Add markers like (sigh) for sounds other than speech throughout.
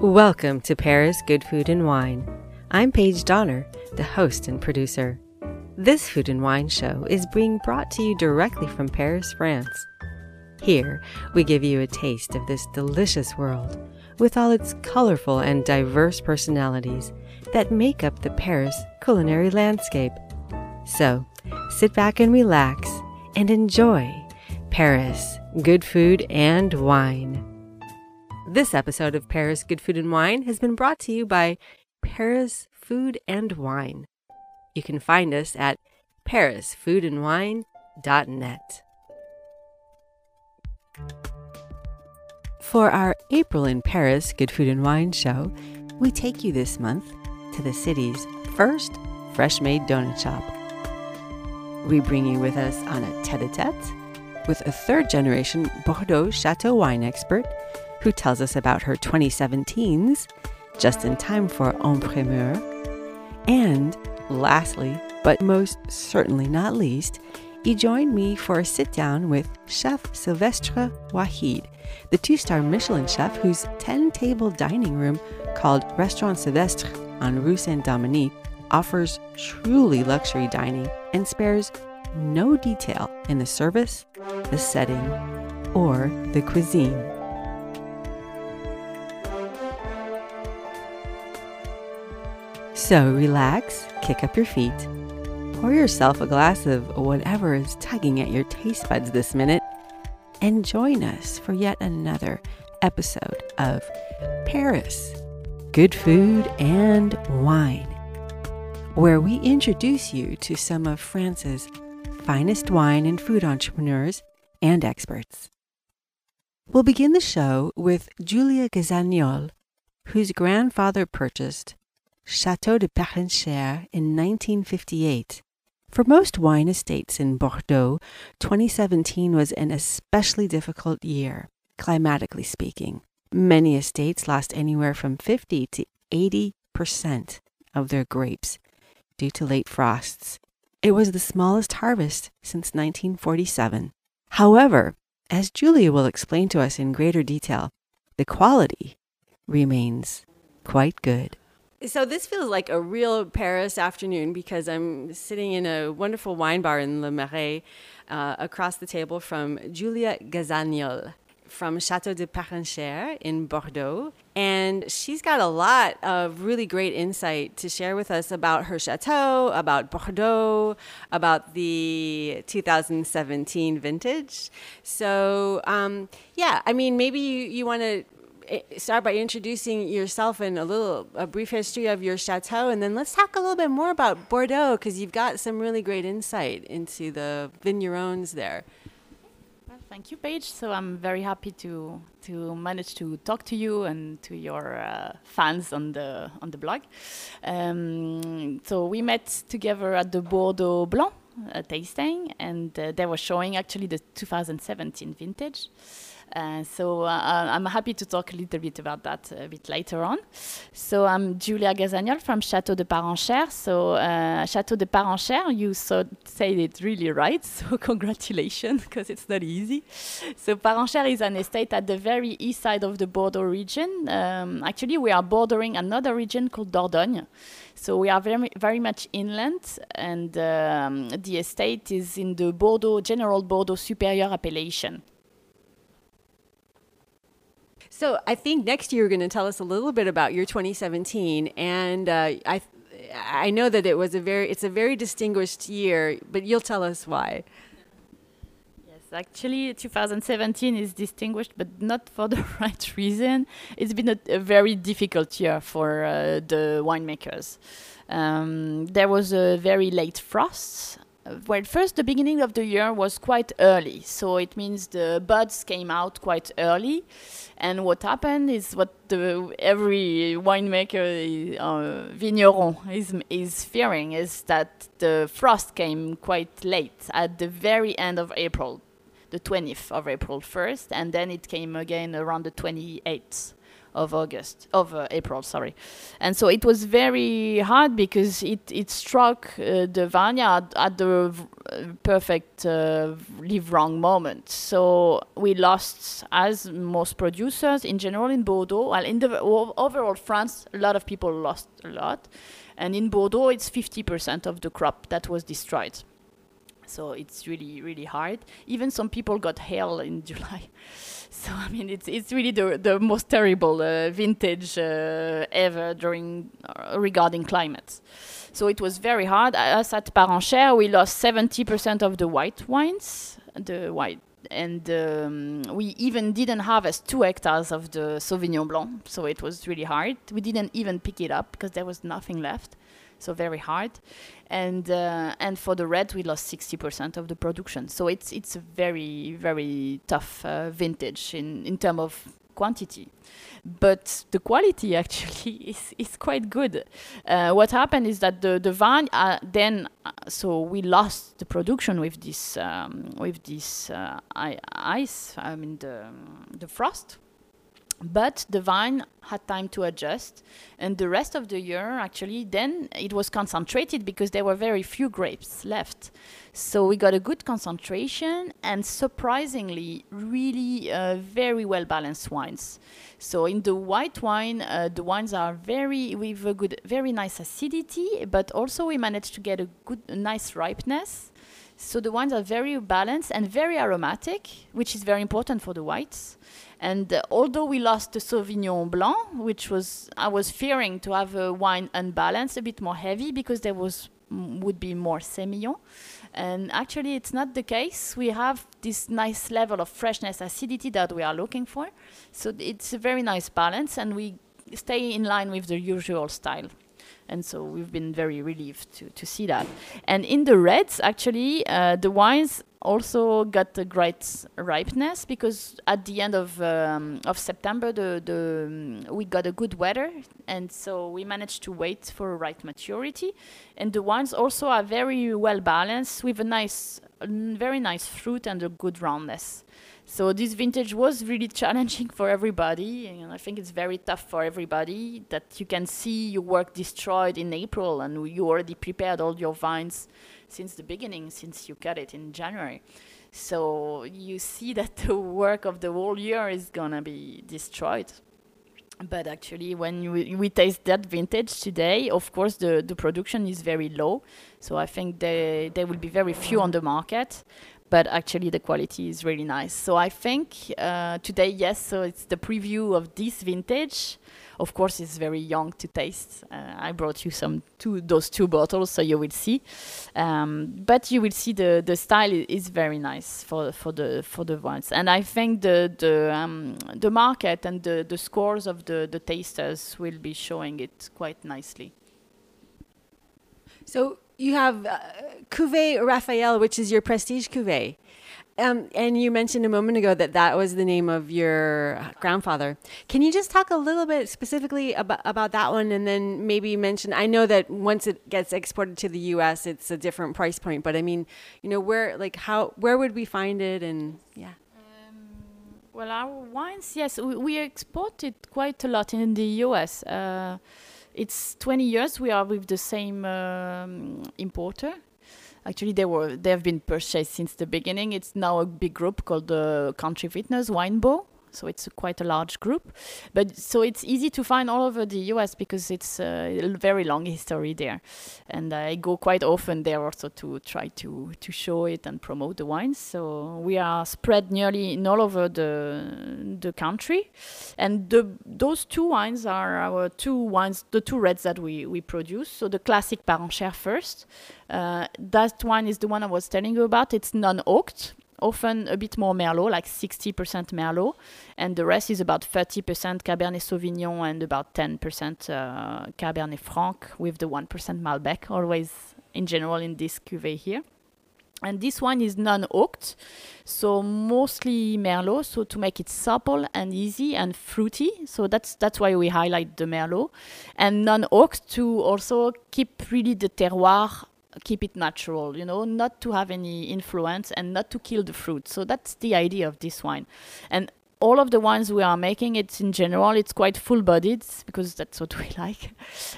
Welcome to Paris Good Food and Wine. I'm Paige Donner, the host and producer. This food and wine show is being brought to you directly from Paris, France. Here, we give you a taste of this delicious world with all its colorful and diverse personalities that make up the Paris culinary landscape. So, sit back and relax and enjoy Paris good food and wine. This episode of Paris Good Food and Wine has been brought to you by Paris Food and Wine. You can find us at parisfoodandwine.net. For our April in Paris Good Food and Wine show, we take you this month to the city's first fresh made donut shop. We bring you with us on a tete a tete with a third generation Bordeaux Chateau wine expert who tells us about her 2017s, just in time for En Primeur. And lastly, but most certainly not least, he joined me for a sit down with Chef Sylvestre Wahid, the two star Michelin chef whose 10 table dining room called Restaurant Sylvestre on Rue Saint Dominique offers truly luxury dining and spares no detail in the service, the setting, or the cuisine. So relax, kick up your feet, pour yourself a glass of whatever is tugging at your taste buds this minute, and join us for yet another episode of Paris Good Food and Wine, where we introduce you to some of France's finest wine and food entrepreneurs and experts. We'll begin the show with Julia Gazaniol, whose grandfather purchased Chateau de Parenchère in 1958. For most wine estates in Bordeaux, 2017 was an especially difficult year, climatically speaking. Many estates lost anywhere from 50 to 80 percent of their grapes due to late frosts. It was the smallest harvest since 1947. However, as Julia will explain to us in greater detail, the quality remains quite good. So this feels like a real Paris afternoon because I'm sitting in a wonderful wine bar in Le Marais uh, across the table from Julia Gazaniol from Chateau de Parenchère in Bordeaux. And she's got a lot of really great insight to share with us about her chateau, about Bordeaux, about the 2017 vintage. So, um, yeah, I mean, maybe you, you want to start by introducing yourself and a little a brief history of your chateau and then let's talk a little bit more about Bordeaux because you've got some really great insight into the vignerons there. Well, thank you, Paige. So I'm very happy to to manage to talk to you and to your uh, fans on the on the blog. Um, so we met together at the Bordeaux Blanc uh, tasting, and uh, they were showing actually the 2017 vintage. Uh, so uh, I'm happy to talk a little bit about that a bit later on. So I'm Julia Gazaniol from Château de Parenchère. So uh, Château de Parenchère, you so said it really right. (laughs) So congratulations, because it's not easy. So Parenchère is an estate at the very east side of the Bordeaux region. Um, actually, we are bordering another region called Dordogne. So we are very, very much inland, and um, the estate is in the Bordeaux, General Bordeaux Superior appellation. So I think next year you're going to tell us a little bit about your 2017, and uh, I I know that it was a very it's a very distinguished year, but you'll tell us why. Yes, actually, 2017 is distinguished, but not for the (laughs) right reason. It's been a, a very difficult year for uh, the winemakers. Um, there was a very late frost well, first, the beginning of the year was quite early, so it means the buds came out quite early. And what happened is what the, every winemaker, uh, vigneron, is, is fearing is that the frost came quite late at the very end of April, the 20th of April first, and then it came again around the 28th of August of uh, April, sorry, and so it was very hard because it it struck uh, the vineyard at the v- perfect uh, live wrong moment. So we lost, as most producers in general in Bordeaux, well in the overall France, a lot of people lost a lot, and in Bordeaux it's 50% of the crop that was destroyed. So it's really really hard. Even some people got hail in (laughs) July. So I mean, it's it's really the the most terrible uh, vintage uh, ever during uh, regarding climate. So it was very hard. Us at Parenchère, we lost 70% of the white wines, the white, and um, we even didn't harvest two hectares of the Sauvignon Blanc. So it was really hard. We didn't even pick it up because there was nothing left. So very hard, and uh, and for the red we lost 60% of the production. So it's it's a very very tough uh, vintage in in terms of quantity, but the quality (laughs) actually is is quite good. Uh, what happened is that the the vine uh, then uh, so we lost the production with this um, with this uh, ice. I mean the the frost. But the vine had time to adjust, and the rest of the year actually then it was concentrated because there were very few grapes left. So we got a good concentration and surprisingly, really uh, very well balanced wines. So in the white wine, uh, the wines are very with a good, very nice acidity, but also we managed to get a good, a nice ripeness. So the wines are very balanced and very aromatic, which is very important for the whites. And uh, although we lost the Sauvignon Blanc, which was I was fearing to have a wine unbalanced, a bit more heavy because there was would be more Semillon. And actually, it's not the case. We have this nice level of freshness, acidity that we are looking for. So it's a very nice balance, and we stay in line with the usual style. And so we've been very relieved to, to see that. And in the reds, actually, uh, the wines also got a great ripeness because at the end of um, of September, the the um, we got a good weather, and so we managed to wait for a right maturity. And the wines also are very well balanced with a nice, very nice fruit and a good roundness. So this vintage was really (laughs) challenging for everybody, and I think it's very tough for everybody that you can see your work destroyed in April, and you already prepared all your vines since the beginning, since you cut it in January. So you see that (laughs) the work of the whole year is gonna be destroyed. But actually, when we, we taste that vintage today, of course, the, the production is very low. So I think they, there will be very few on the market. But actually, the quality is really nice. So I think uh, today, yes, so it's the preview of this vintage. Of course, it's very young to taste. Uh, I brought you some two those two bottles, so you will see. Um, but you will see the the style is very nice for for the for the wines, and I think the the um, the market and the the scores of the the tasters will be showing it quite nicely. So you have uh, Cuvée Raphael, which is your prestige cuvée. Um, and you mentioned a moment ago that that was the name of your grandfather. Can you just talk a little bit specifically about, about that one and then maybe mention? I know that once it gets exported to the US, it's a different price point, but I mean, you know, where, like, how, where would we find it? And yeah. Well, our wines, yes, we, we export it quite a lot in the US. Uh, it's 20 years we are with the same um, importer. Actually, they were they have been purchased since the beginning. It's now a big group called the Country Vintner Wine Winebow. So it's a quite a large group, but so it's easy to find all over the U.S. because it's uh, a very long history there, and I go quite often there also to try to to show it and promote the wines. So we are spread nearly in all over the the country, and the those two wines are our two wines, the two reds that we we produce. So the classic Parenchère first. Uh, that one is the one I was telling you about. It's non-oaked, often a bit more Merlot, like 60% Merlot, and the rest is about 30% Cabernet Sauvignon and about 10% uh, Cabernet Franc with the 1% Malbec, always in general in this cuvée here. And this one is non-oaked, so mostly Merlot, so to make it supple and easy and fruity. So that's that's why we highlight the Merlot, and non-oaked to also keep really the terroir keep it natural, you know, not to have any influence and not to kill the fruit. So that's the idea of this wine. And all of the wines we are making, it's in general, it's quite full-bodied because that's what (laughs) we like.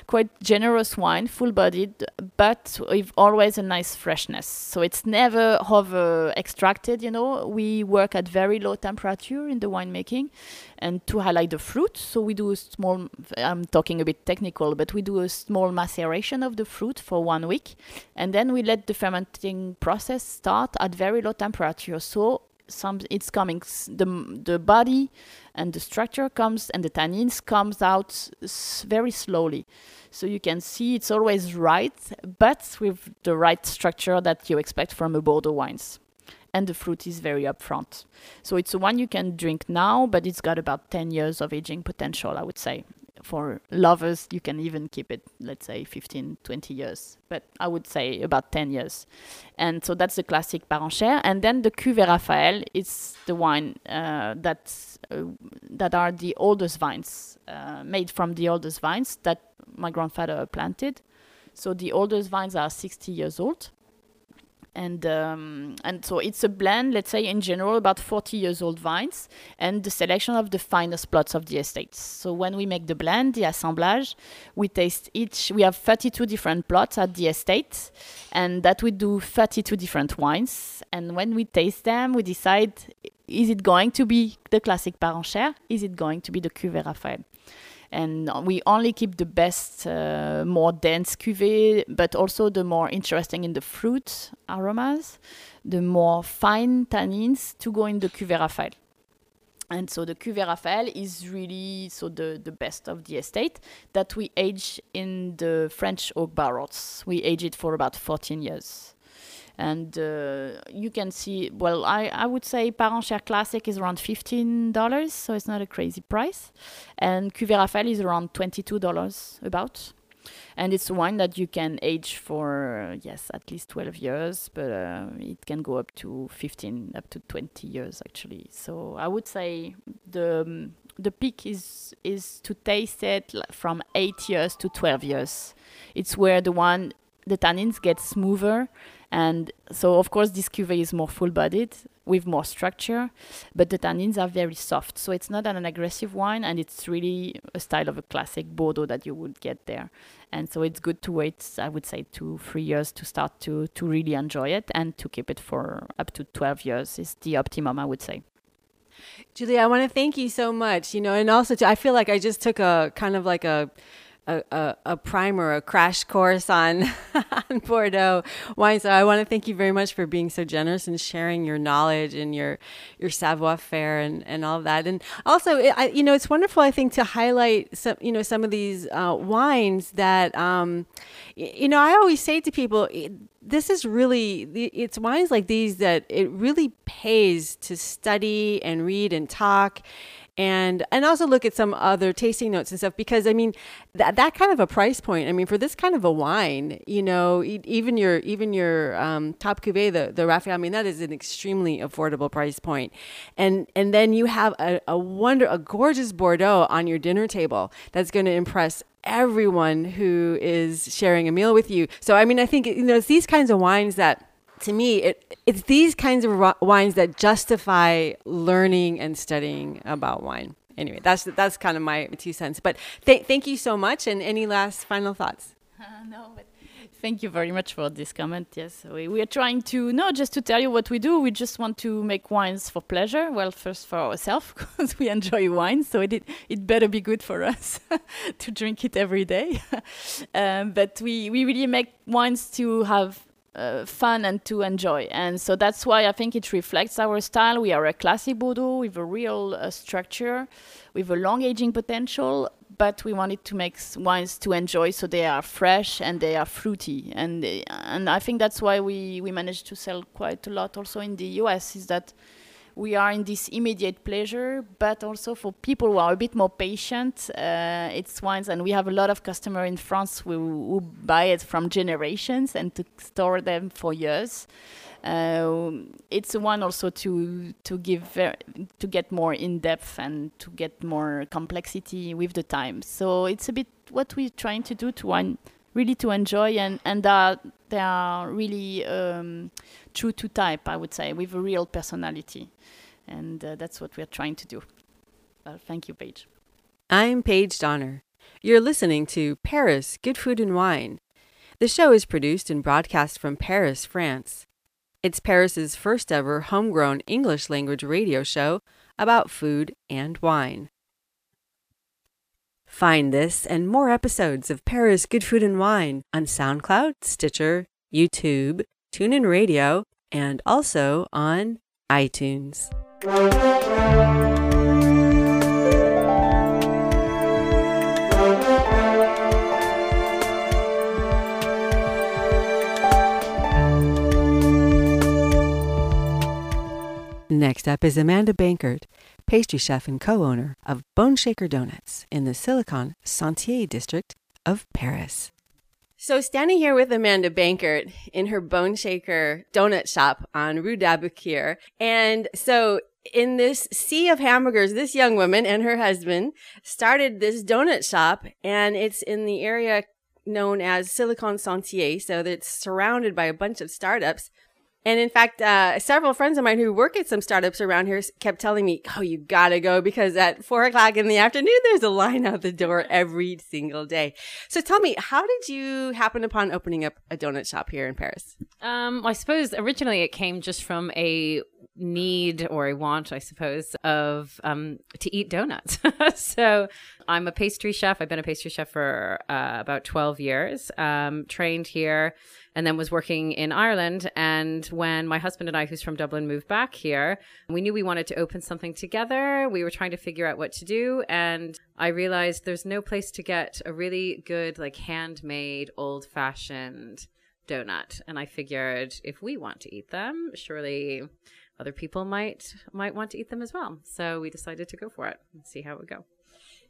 quite generous wine, full-bodied, but with always a nice freshness. So it's never over extracted. You know, we work at very low temperature in the winemaking, and to highlight the fruit. So we do a small. I'm talking a bit technical, but we do a small maceration of the fruit for one week, and then we let the fermenting process start at very low temperature. So some it's coming the the body and the structure comes and the tannins comes out very slowly. So you can see it's always right but with the right structure that you expect from a bordeaux wines. And the fruit is very upfront. So it's one you can drink now but it's got about 10 years of aging potential i would say for lovers you can even keep it let's say 15 20 years but i would say about 10 years. And so that's the classic Parenchère. and then the cuvée raphaël is the wine uh, that's uh, that are the oldest vines uh, made from the oldest vines that my grandfather planted. So the oldest vines are 60 years old and um, and so it's a blend let's say in general about 40 years old vines and the selection of the finest plots of the estates. So when we make the blend the assemblage we taste each we have 32 different plots at the estate and that we do 32 different wines. And when we taste them we decide is it going to be the classic Parenchère? Is it going to be the cuvée Raphaël and we only keep the best, uh, more dense cuvée, but also the more interesting in the fruit aromas, the more fine tannins to go in the cuvée Raphaël. And so the cuvée Raphaël is really so the, the best of the estate that we age in the French oak barrels. We age it for about 14 years and uh, you can see well I, I would say Parenchère Classic is around $15 so it's not a crazy price. And Cuvée Raphaël is around $22 about. And it's wine that you can age for yes at least 12 years but uh, it can go up to 15 up to 20 years actually. So I would say the um, the peak is is to taste it from 8 years to 12 years. It's where the one the tannins get smoother and so, of course, this cuvee is more full-bodied with more structure, but the tannins are very soft. So it's not an aggressive wine, and it's really a style of a classic Bordeaux that you would get there. And so it's good to wait, I would say, two, three years to start to to really enjoy it, and to keep it for up to 12 years is the optimum, I would say. Julie, I want to thank you so much. You know, and also I feel like I just took a kind of like a a, a, a, primer, a crash course on, (laughs) on Bordeaux wine. So I want to thank you very much for being so generous and sharing your knowledge and your your savoir faire and, and all of that. And also, I, you know, it's wonderful. I think to highlight some, you know, some of these uh, wines that, um, you know, I always say to people. this is really it's wines like these that it really pays to study and read and talk and and also look at some other tasting notes and stuff because I mean that that kind of a price point. I mean for this kind of a wine, you know, even your even your um, top cuvee, the the Raphael. I mean that is an extremely affordable price point, and and then you have a, a wonder a gorgeous Bordeaux on your dinner table that's going to impress everyone who is sharing a meal with you. So I mean I think you know it's these kinds of wines that to me, it, it's these kinds of wines that justify learning and studying about wine. Anyway, that's that's kind of my two cents. But th- thank you so much. And any last final thoughts? Uh, (laughs) no, but thank you very much for this comment. Yes, we, we are trying to no just to tell you what we do. We just want to make wines for pleasure. Well, first for ourselves (laughs) because we enjoy wine, so it it better be good for us (laughs) to drink it every day. um, but we we really make wines to have uh, fun and to enjoy. And so that's why I think it reflects our style. We are a classic Bordeaux with a real uh, structure, with a long aging potential, but we wanted to make wines to enjoy so they are fresh and they are fruity. And, and I think that's why we, we managed to sell quite a lot also in the US, is that we are in this immediate pleasure, but also for people who are a bit more patient, uh, it's wines, and we have a lot of customers in France who, who, buy it from generations and to store them for years. Uh, it's one also to to give to get more in depth and to get more complexity with the time. So it's a bit what we're trying to do to wine really to enjoy and and that they are really um, true to type, I would say, with a real personality. and uh, that's what we're trying to do. Well, thank you, Paige. I'm Paige Donner. You're listening to Paris Good Food and Wine. The show is produced and broadcast from Paris, France. It's Paris's first ever homegrown English language radio show about food and wine. Find this and more episodes of Paris Good Food and Wine on SoundCloud, Stitcher, YouTube, TuneIn Radio, and also on iTunes. Next up is Amanda Bankert, pastry chef and co owner of Bone Shaker Donuts in the Silicon Sentier district of Paris. So, standing here with Amanda Bankert in her Bone Shaker donut shop on Rue d'Aboukir. And so, in this sea of hamburgers, this young woman and her husband started this donut shop, and it's in the area known as Silicon Sentier. So, it's surrounded by a bunch of startups. And in fact, uh, several friends of mine who work at some startups around here kept telling me, "Oh, you gotta go because at four o'clock in the afternoon, (laughs) there's a line out the door every single day." So, tell me, how did you happen upon opening up a donut shop here in Paris? Um, I suppose originally it came just from a need or a want, I suppose, of um, to eat donuts. (laughs) so I'm a pastry chef. I've been a pastry chef for uh, about 12 years, um, trained here, and then was working in Ireland. And when my husband and I, who's from Dublin, moved back here, we knew we wanted to open something together. We were trying to figure out what to do. And I realized there's no place to get a really good, like handmade, old fashioned donut. And I figured if we want to eat them, surely other people might might want to eat them as well. So we decided to go for it and see how it would go.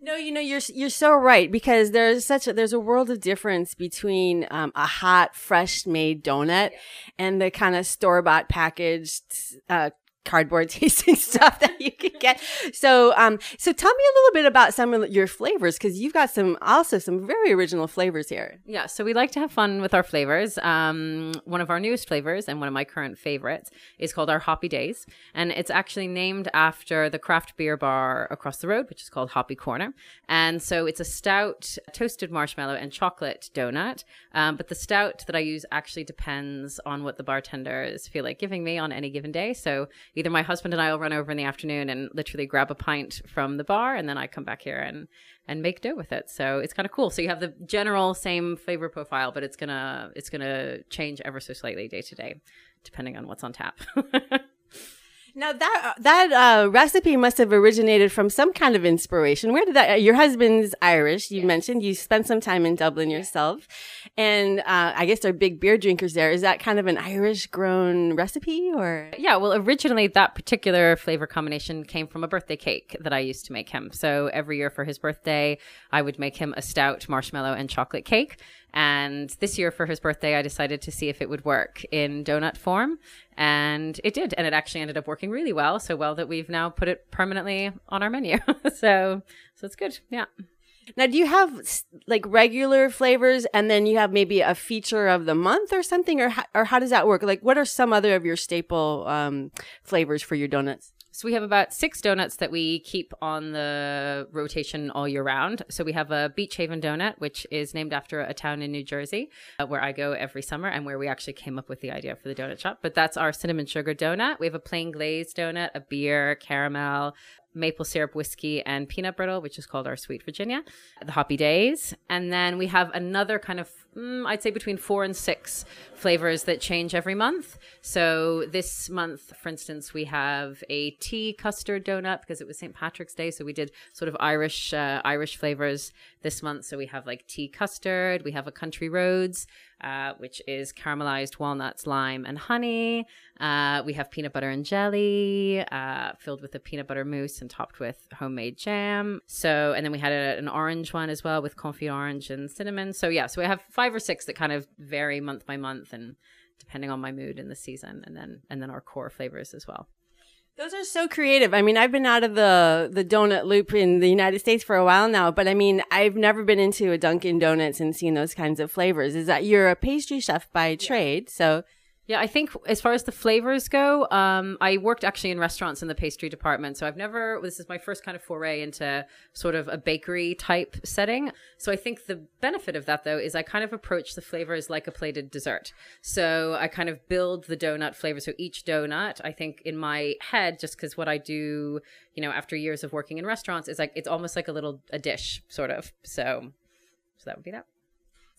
No, you know you're you're so right because there's such a there's a world of difference between um, a hot, fresh made donut and the kind of store bought packaged uh, cardboard (laughs) tasting stuff that you could get. So, um, so tell me a little bit about some of your flavors because you've got some also some very original flavors here. Yeah, so we like to have fun with our flavors. Um, one of our newest flavors and one of my current favorites is called our Hoppy Days, and it's actually named after the craft beer bar across the road, which is called Hoppy Corner. And so it's a stout, toasted marshmallow and chocolate donut. Um, but the stout that I use actually depends on what the bartenders feel like giving me on any given day. So either my husband and I will run over in the afternoon and literally grab a pint from the bar, and then I come back here and and make dough with it. So it's kind of cool. So you have the general same flavor profile, but it's gonna it's gonna change ever so slightly day to day, depending on what's on tap. (laughs) Now that that uh, recipe must have originated from some kind of inspiration. Where did that? Uh, your husband's Irish. You mentioned you spent some time in Dublin yourself, and uh, I guess they're big beer drinkers there. Is that kind of an Irish grown recipe, or? Yeah, well, originally that particular flavor combination came from a birthday cake that I used to make him. So every year for his birthday, I would make him a stout marshmallow and chocolate cake. And this year for his birthday, I decided to see if it would work in donut form. And it did. And it actually ended up working really well. So well that we've now put it permanently on our menu. (laughs) so, so it's good. Yeah. Now, do you have like regular flavors and then you have maybe a feature of the month or something? Or, how, or how does that work? Like, what are some other of your staple um, flavors for your donuts? So we have about six donuts that we keep on the rotation all year round. So we have a Beach Haven donut, which is named after a town in New Jersey uh, where I go every summer and where we actually came up with the idea for the donut shop. But that's our cinnamon sugar donut. We have a plain glazed donut, a beer, caramel, maple syrup whiskey and peanut brittle, which is called our Sweet Virginia, the Hoppy Days. And then we have another kind of, mm, I'd say between four and six flavors that change every month. So this month, for instance, we have a tea custard donut because it was St. Patrick's Day. So we did sort of Irish, uh, Irish flavors this month. So we have like tea custard, we have a country roads, uh, which is caramelized walnuts, lime, and honey. Uh, we have peanut butter and jelly, uh, filled with a peanut butter mousse and topped with homemade jam. So, and then we had a, an orange one as well with confit orange and cinnamon. So, yeah, so we have five or six that kind of vary month by month and depending on my mood in the season, and then and then our core flavors as well. Those are so creative. I mean, I've been out of the the donut loop in the United States for a while now, but I mean, I've never been into a Dunkin' Donuts and seen those kinds of flavors. Is that you're a pastry chef by trade, so Yeah, I think as far as the flavors go, um, I worked actually in restaurants in the pastry department. So I've never, this is my first kind of foray into sort of a bakery type setting. So I think the benefit of that though is I kind of approach the flavors like a plated dessert. So I kind of build the donut flavor. So each donut, I think in my head, just because what I do, you know, after years of working in restaurants is like, it's almost like a little, a dish sort of. So, so that would be that.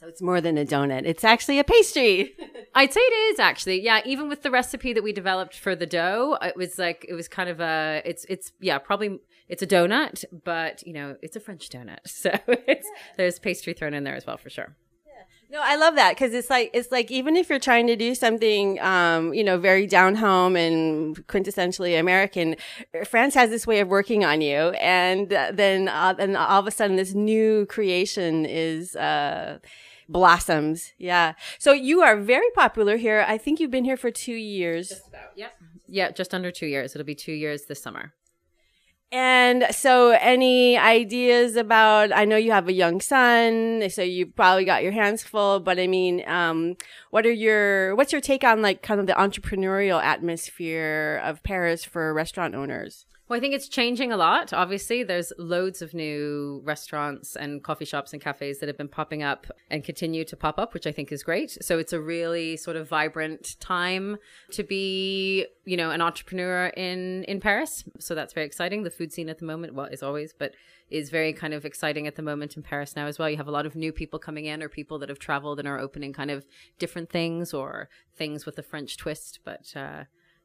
So it's more than a donut. It's actually a pastry. (laughs) I'd say it is actually. Yeah, even with the recipe that we developed for the dough, it was like it was kind of a it's it's yeah, probably it's a donut, but you know, it's a French donut. (laughs) So it's yeah. there's pastry thrown in there as well for sure. Yeah. No, I love that because it's like it's like even if you're trying to do something, um, you know, very down home and quintessentially American, France has this way of working on you, and then uh, then all of a sudden this new creation is. Uh, blossoms. Yeah. So you are very popular here. I think you've been here for two years. Just about. Yeah. Yeah, just under two years. It'll be two years this summer. And so, any ideas about? I know you have a young son, so you probably got your hands full. But I mean, um, what are your what's your take on like kind of the entrepreneurial atmosphere of Paris for restaurant owners? Well, I think it's changing a lot. Obviously, there's loads of new restaurants and coffee shops and cafes that have been popping up and continue to pop up, which I think is great. So it's a really sort of vibrant time to be, you know, an entrepreneur in in Paris. So that's very exciting. The food scene at the moment, well, is always, but is very kind of exciting at the moment in Paris now as well. You have a lot of new people coming in or people that have traveled and are opening kind of different things or things with a French twist, but uh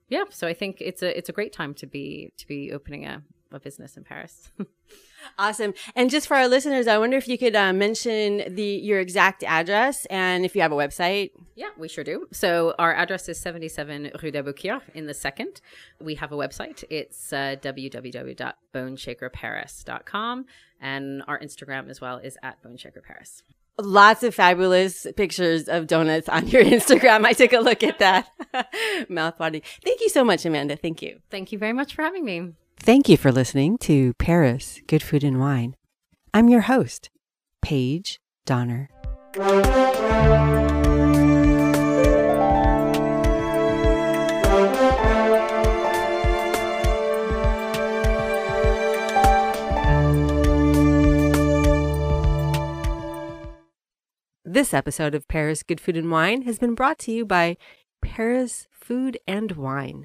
yeah, so I think it's a it's a great time to be to be opening a, a business in Paris. (laughs) awesome. And just for our listeners, I wonder if you could uh, mention the your exact address and if you have a website. Yeah, we sure do. So our address is 77 Rue de d'Aboukir in the second. We have a website. It's uh, www.boneshakerparis.com and our Instagram as well is at boneshakerparis lots of fabulous pictures of donuts on your (laughs) Instagram. I took a look at that. (laughs) Mouth watering. Thank you so much, Amanda. Thank you. Thank you very much for having me. Thank you for listening to Paris Good Food and Wine. I'm your host, Paige Donner. This episode of Paris Good Food and Wine has been brought to you by Paris Food and Wine.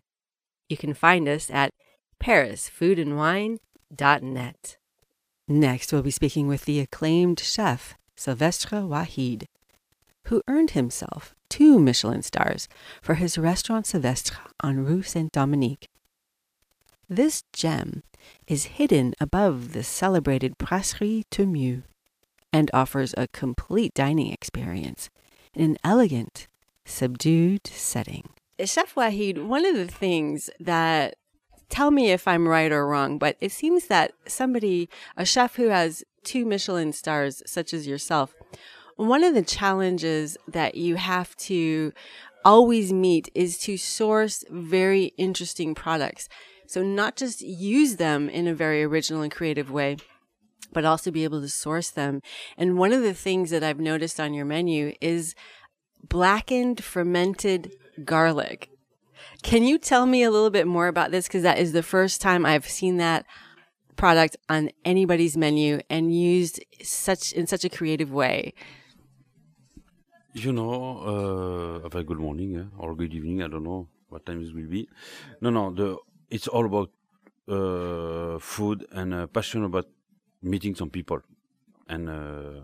You can find us at parisfoodandwine.net. Next, we'll be speaking with the acclaimed chef Sylvestre Wahid, who earned himself two Michelin stars for his restaurant Sylvestre on Rue Saint Dominique. This gem is hidden above the celebrated Brasserie Thoumieux and offers a complete dining experience in an elegant, subdued setting. Chef Wahid, one of the things that tell me if I'm right or wrong, but it seems that somebody, a chef who has two Michelin stars, such as yourself, one of the challenges that you have to always meet is to source very interesting products. So, not just use them in a very original and creative way, but also be able to source them. And one of the things that I've noticed on your menu is blackened fermented garlic. Can you tell me a little bit more about this? Because that is the first time I've seen that product on anybody's menu and used such in such a creative way. You know, uh, have a good morning eh? or good evening. I don't know what time it will be. No, no, the it's all about uh, food and uh, passion about meeting some people, and uh,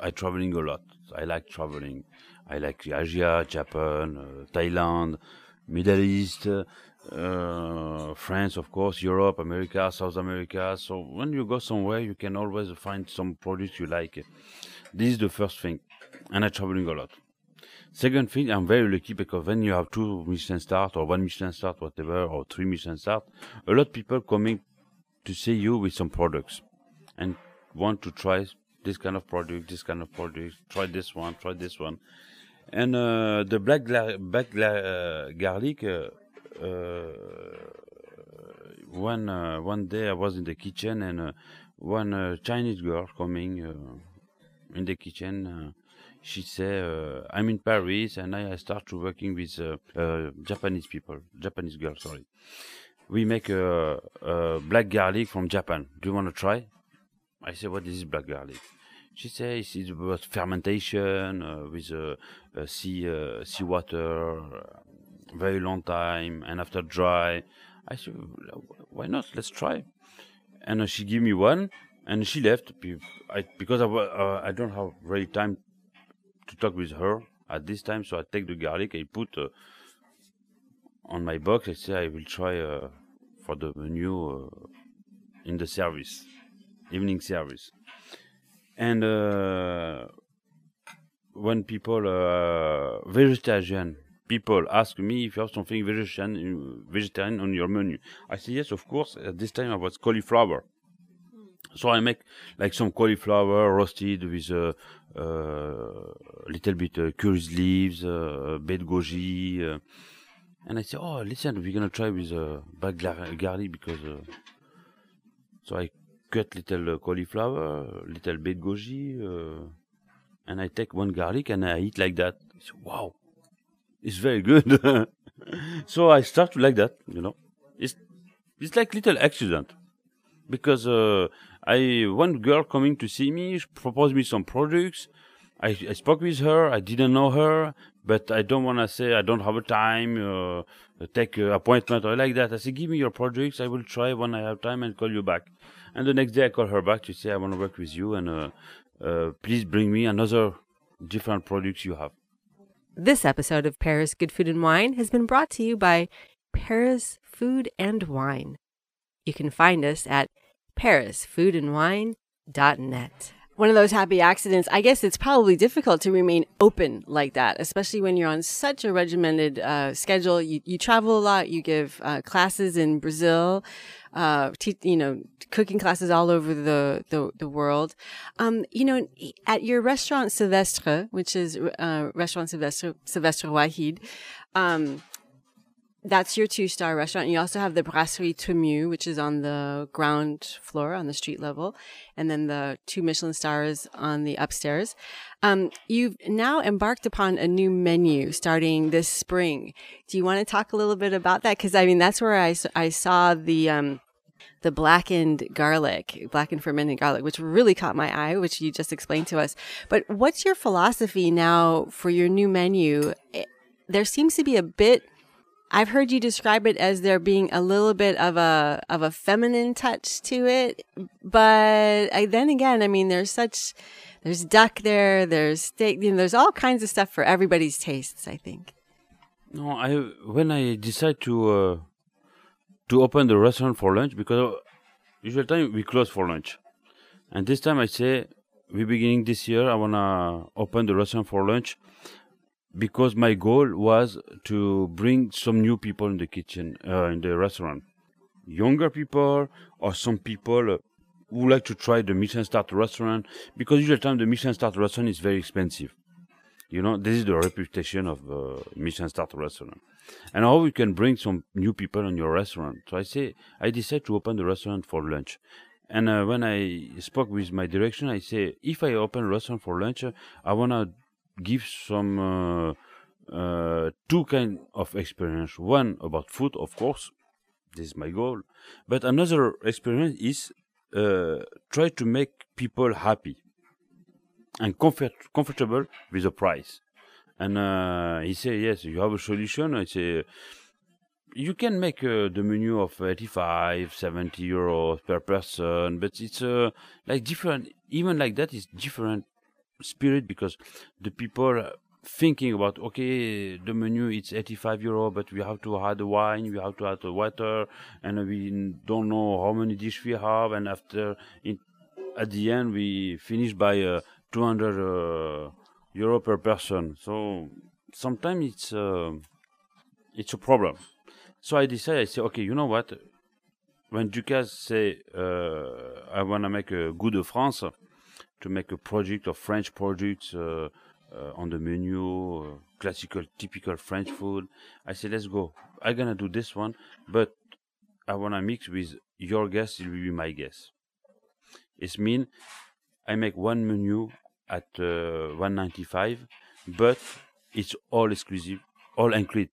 I traveling a lot. I like traveling. I like Asia, Japan, uh, Thailand, Middle East, uh, France, of course, Europe, America, South America. So when you go somewhere, you can always find some products you like. This is the first thing, and I traveling a lot. Second thing, I'm very lucky because when you have two Michelin stars or one Michelin star, whatever, or three Michelin stars, a lot of people coming to see you with some products and want to try this kind of product, this kind of product, try this one, try this one. And uh, the black, black uh, garlic, uh, uh one, uh, one day I was in the kitchen and uh, one Chinese girl coming in the kitchen she said, "I'm in Paris and I, I start to working with Japanese people, Japanese girls. Sorry, we make a, a black garlic from Japan. Do you want to try?" I say, "What is black garlic?" She says it's about fermentation uh, with uh, uh, sea uh, seawater, uh, very long time, and after dry. I said, "Why not? Let's try." And uh, she give me one, and she left I, because I, I don't have really time to talk with her at this time. So I take the garlic, I put on my box. I say I will try uh, for the menu uh, in the service, evening service. And uh, when people uh, vegetarian people ask me if you have something vegetarian vegetarian on your menu, I say yes, of course. At this time I was cauliflower. So I make like some cauliflower roasted with a uh, uh, little bit uh, curry leaves, uh, bed goji, uh, and I say, oh, listen, we're gonna try with uh, black gar- garlic because. Uh, so I cut little uh, cauliflower, little bed goji, uh, and I take one garlic and I eat like that. I say, wow, it's very good. (laughs) so I start to like that, you know. It's it's like little accident because uh, I one girl coming to see me she proposed me some products. I, I spoke with her. I didn't know her, but I don't want to say I don't have a time. Uh, take an appointment or like that. I say, give me your projects. I will try when I have time and call you back. And the next day I call her back to say I want to work with you and uh, uh, please bring me another different products you have. This episode of Paris Good Food and Wine has been brought to you by Paris Food and Wine. You can find us at parisfoodandwine.net. One of those happy accidents. I guess it's probably difficult to remain open like that, especially when you're on such a regimented uh, schedule. You, you travel a lot. You give uh, classes in Brazil, uh, te- you know, cooking classes all over the the, the world. Um, you know, at your restaurant Sylvestre, which is uh, restaurant Sylvestre Sylvestre Wahid, um, that's your two star restaurant. You also have the Brasserie Thoumieux, which is on the ground floor on the street level, and then the two Michelin stars on the upstairs. Um, you've now embarked upon a new menu starting this spring. Do you want to talk a little bit about that? Because I mean, that's where I, I saw the um, the blackened garlic, blackened fermented garlic, which really caught my eye, which you just explained to us. But what's your philosophy now for your new menu? There seems to be a bit I've heard you describe it as there being a little bit of a of a feminine touch to it, but I, then again, I mean, there's such there's duck there, there's steak, you know, there's all kinds of stuff for everybody's tastes. I think. No, I when I decide to uh, to open the restaurant for lunch because uh, usual time we close for lunch, and this time I say we beginning this year I wanna open the restaurant for lunch because my goal was to bring some new people in the kitchen uh, in the restaurant, younger people or some people. Uh, who like to try the Michelin star restaurant because usual time the Michelin star restaurant is very expensive. You know, this is the reputation of uh, Michelin star restaurant. And how we can bring some new people in your restaurant. So I say, I decide to open the restaurant for lunch. And uh, when I spoke with my direction, I say, if I open a restaurant for lunch, uh, I want to give some uh, uh, two kind of experience. One about food, of course, this is my goal. But another experience is uh, try to make people happy and comfort, comfortable with the price. And uh, he said, yes, you have a solution. I say, you can make uh, the menu of 85, 70 euros per person, but it's uh, like different, even like that, is different spirit because the people thinking about, okay, the menu it's 85 euro, but we have to add the wine, we have to add the water, and we don't know how many dishes we have, and after, in, at the end, we finish by uh, 200 uh, euro per person. So sometimes it's uh, it's a problem. So I decide I say, okay, you know what? When Ducasse say uh, I want to make a Good France, to make a project of French projects uh, uh, on the menu, uh, classical, typical French food, I say let's go. I'm gonna do this one, but I wanna mix with your guest. It will be my guest. It mean I make one menu at uh, 195, but it's all exclusive, all included.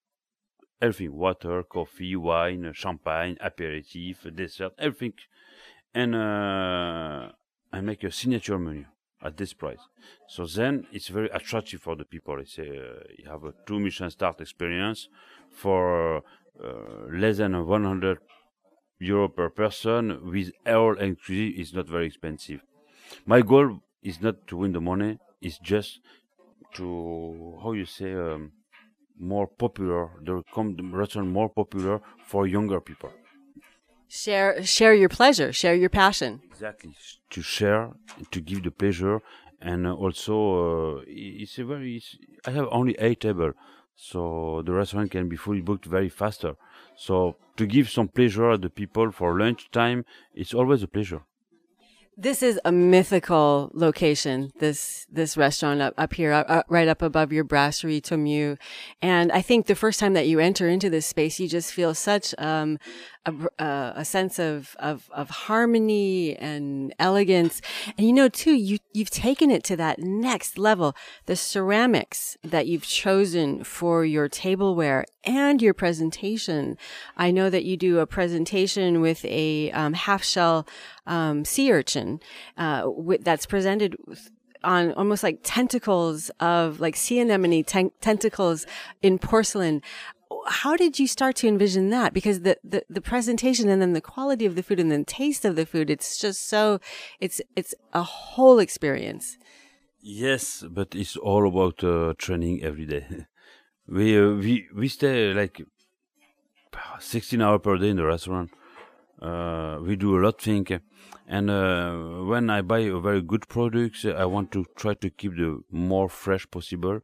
Everything, water, coffee, wine, champagne, aperitif, dessert, everything. And I make a signature menu at this price. So then it's very attractive for the people. I say uh, you have a two Michelin start experience for uh, less than 100 euro per person with all inclusive is not very expensive. My goal is not to win the money; it's just to how you say um, more popular. The restaurant more popular for younger people. Share share your pleasure, share your passion. Exactly to share, to give the pleasure, and also uh, it's a very. It's, I have only eight table, so the restaurant can be fully booked very faster. So to give some pleasure at the people for lunch time, it's always a pleasure. This is a mythical location. This this restaurant up, up here, uh, right up above your brasserie Thoumieux, and I think the first time that you enter into this space, you just feel such um, a, uh, a, sense of, of of harmony and elegance. And you know, too, you you've taken it to that next level. The ceramics that you've chosen for your tableware and your presentation. I know that you do a presentation with a um, half shell um, sea urchin uh, that's presented on almost like tentacles of like sea anemone ten- tentacles in porcelain how did you start to envision that? Because the, the, the presentation and then the quality of the food and the taste of the food, it's just so, it's, it's a whole experience. Yes, but it's all about uh, training every day. (laughs) we, uh, we, we stay like 16 hours per day in the restaurant. Uh, we do a lot of things. And uh, when I buy a very good products, I want to try to keep the more fresh possible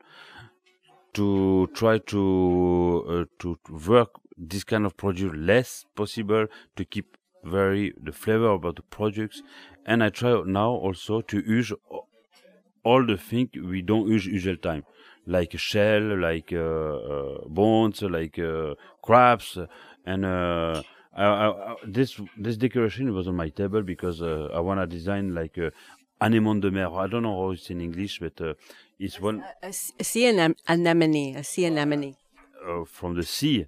to try to uh, to work this kind of produce less possible to keep very the flavor about the products and i try now also to use all the things we don't use usual time like shell like uh, uh, bones like uh, crabs and uh, I, I, this this decoration was on my table because uh, I want to design like anémone de mer. I don't know how it's in English, but it's one. A, a, sea anemone, a sea anemone. Uh, from the sea.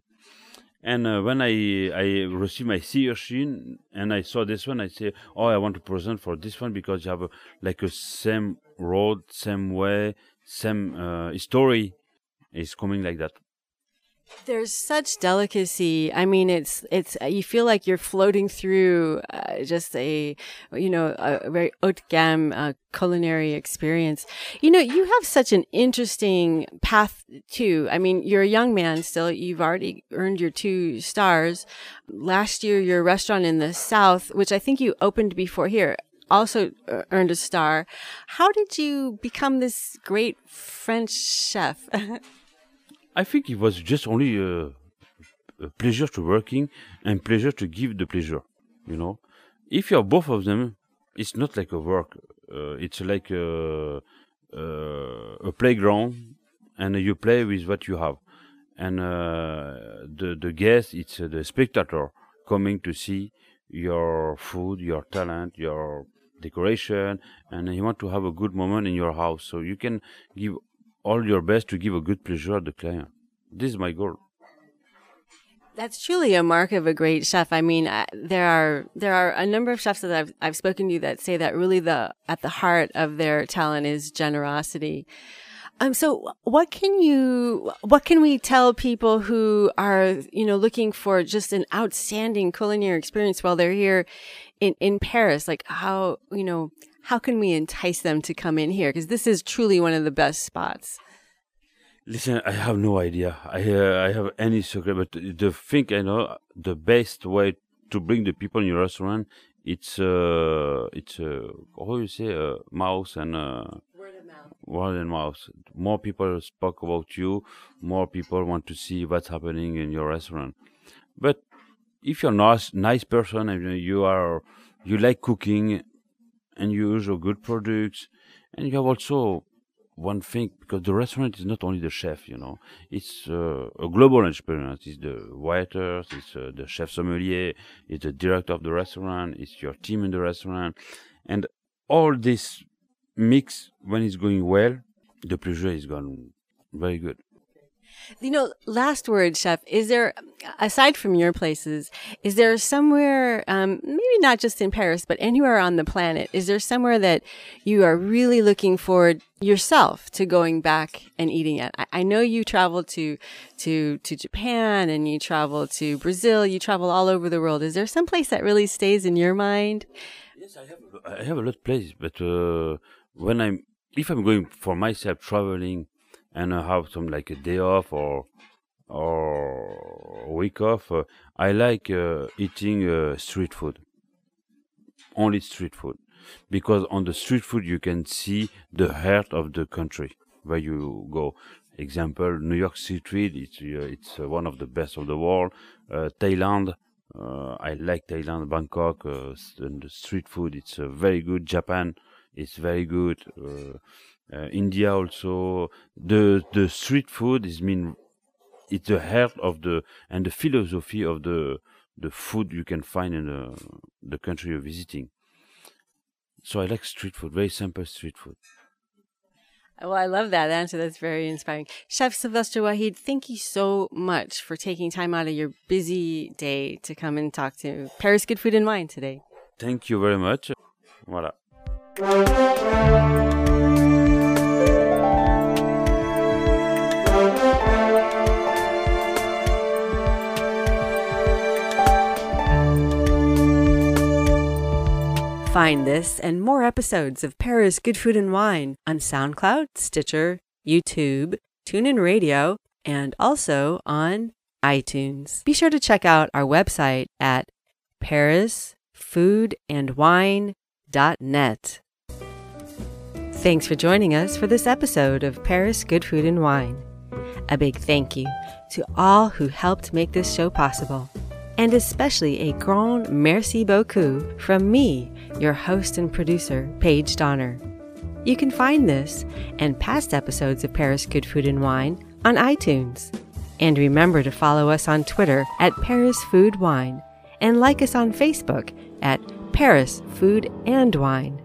And uh, when I I received my sea urchin and I saw this one, I say, oh, I want to present for this one because you have a, like a same road, same way, same uh, story. It's coming like that. There's such delicacy. I mean, it's it's you feel like you're floating through uh, just a you know a very haute gamme uh, culinary experience. You know, you have such an interesting path too. I mean, you're a young man still. You've already earned your two stars. Last year, your restaurant in the South, which I think you opened before here, also uh, earned a star. How did you become this great French chef? (laughs) I think it was just only a, a, pleasure to working and pleasure to give the pleasure. You know, if you have both of them, it's not like a work. Uh, it's like a, uh, a playground, and you play with what you have. And uh, the the guest, it's uh, the spectator coming to see your food, your talent, your decoration, and you want to have a good moment in your house. So you can give all your best to give a good pleasure to the client. This is my goal. That's truly a mark of a great chef. I mean, uh, there are there are a number of chefs that I've I've spoken to that say that really the at the heart of their talent is generosity. Um, so what can you, what can we tell people who are, you know, looking for just an outstanding culinary experience while they're here in, in Paris? Like how, you know, how can we entice them to come in here? Because this is truly one of the best spots. Listen, I have no idea. I uh, I have any secret, but the thing I know, the best way to bring the people in your restaurant, it's uh, it's uh, how you say, uh, mouse and uh, word of mouth. Word and mouth. More people spoke about you. More people want to see what's happening in your restaurant. But if you're not nice person and you are you like cooking and you use good products and you have also one thing because the restaurant is not only the chef you know. It's uh, a global experience it's the waiters it's uh, the chef sommelier it's the director of the restaurant it's your team in the restaurant. And all this mix when it's going well, the pleasure is gone very good. You know, last word, chef. Is there, aside from your places, is there somewhere, um, maybe not just in Paris, but anywhere on the planet, is there somewhere that you are really looking forward yourself to going back and eating at? I, I know you travel to, to, to Japan and you travel to Brazil. You travel all over the world. Is there some place that really stays in your mind? Yes, I have. I have a lot of places, but uh, when I'm, if I'm going for myself traveling and have some like a day off or or a week off, uh, I like uh, eating uh, street food. Only street food, because on the street food you can see the heart of the country where you go. Example: New York City. It's uh, it's uh, one of the best of the world. Uh, Thailand. I like Thailand, Bangkok, and the street food. It's very good. Japan. It's very good Uh, India also. The the street food is mean it's the heart of the and the philosophy of the the food you can find in the the country you're visiting. So I like street food, very simple street food. Well, I love that answer. That's very inspiring. Chef Sylvestre Wahid, thank you so much for taking time out of your busy day to come and talk to Paris Good Food and Wine today. Thank you very much. Voilà. Find this and more episodes of Paris Good Food and Wine on SoundCloud, Stitcher, YouTube, TuneIn Radio, and also on iTunes. Be sure to check out our website at parisfoodandwine.net. Thanks for joining us for this episode of Paris Good Food and Wine. A big thank you to all who helped make this show possible, and especially a grand merci beaucoup from me your host and producer, Paige Donner. You can find this and past episodes of Paris Good Food and Wine on iTunes. And remember to follow us on Twitter at Paris Food Wine and like us on Facebook at Paris Food and Wine.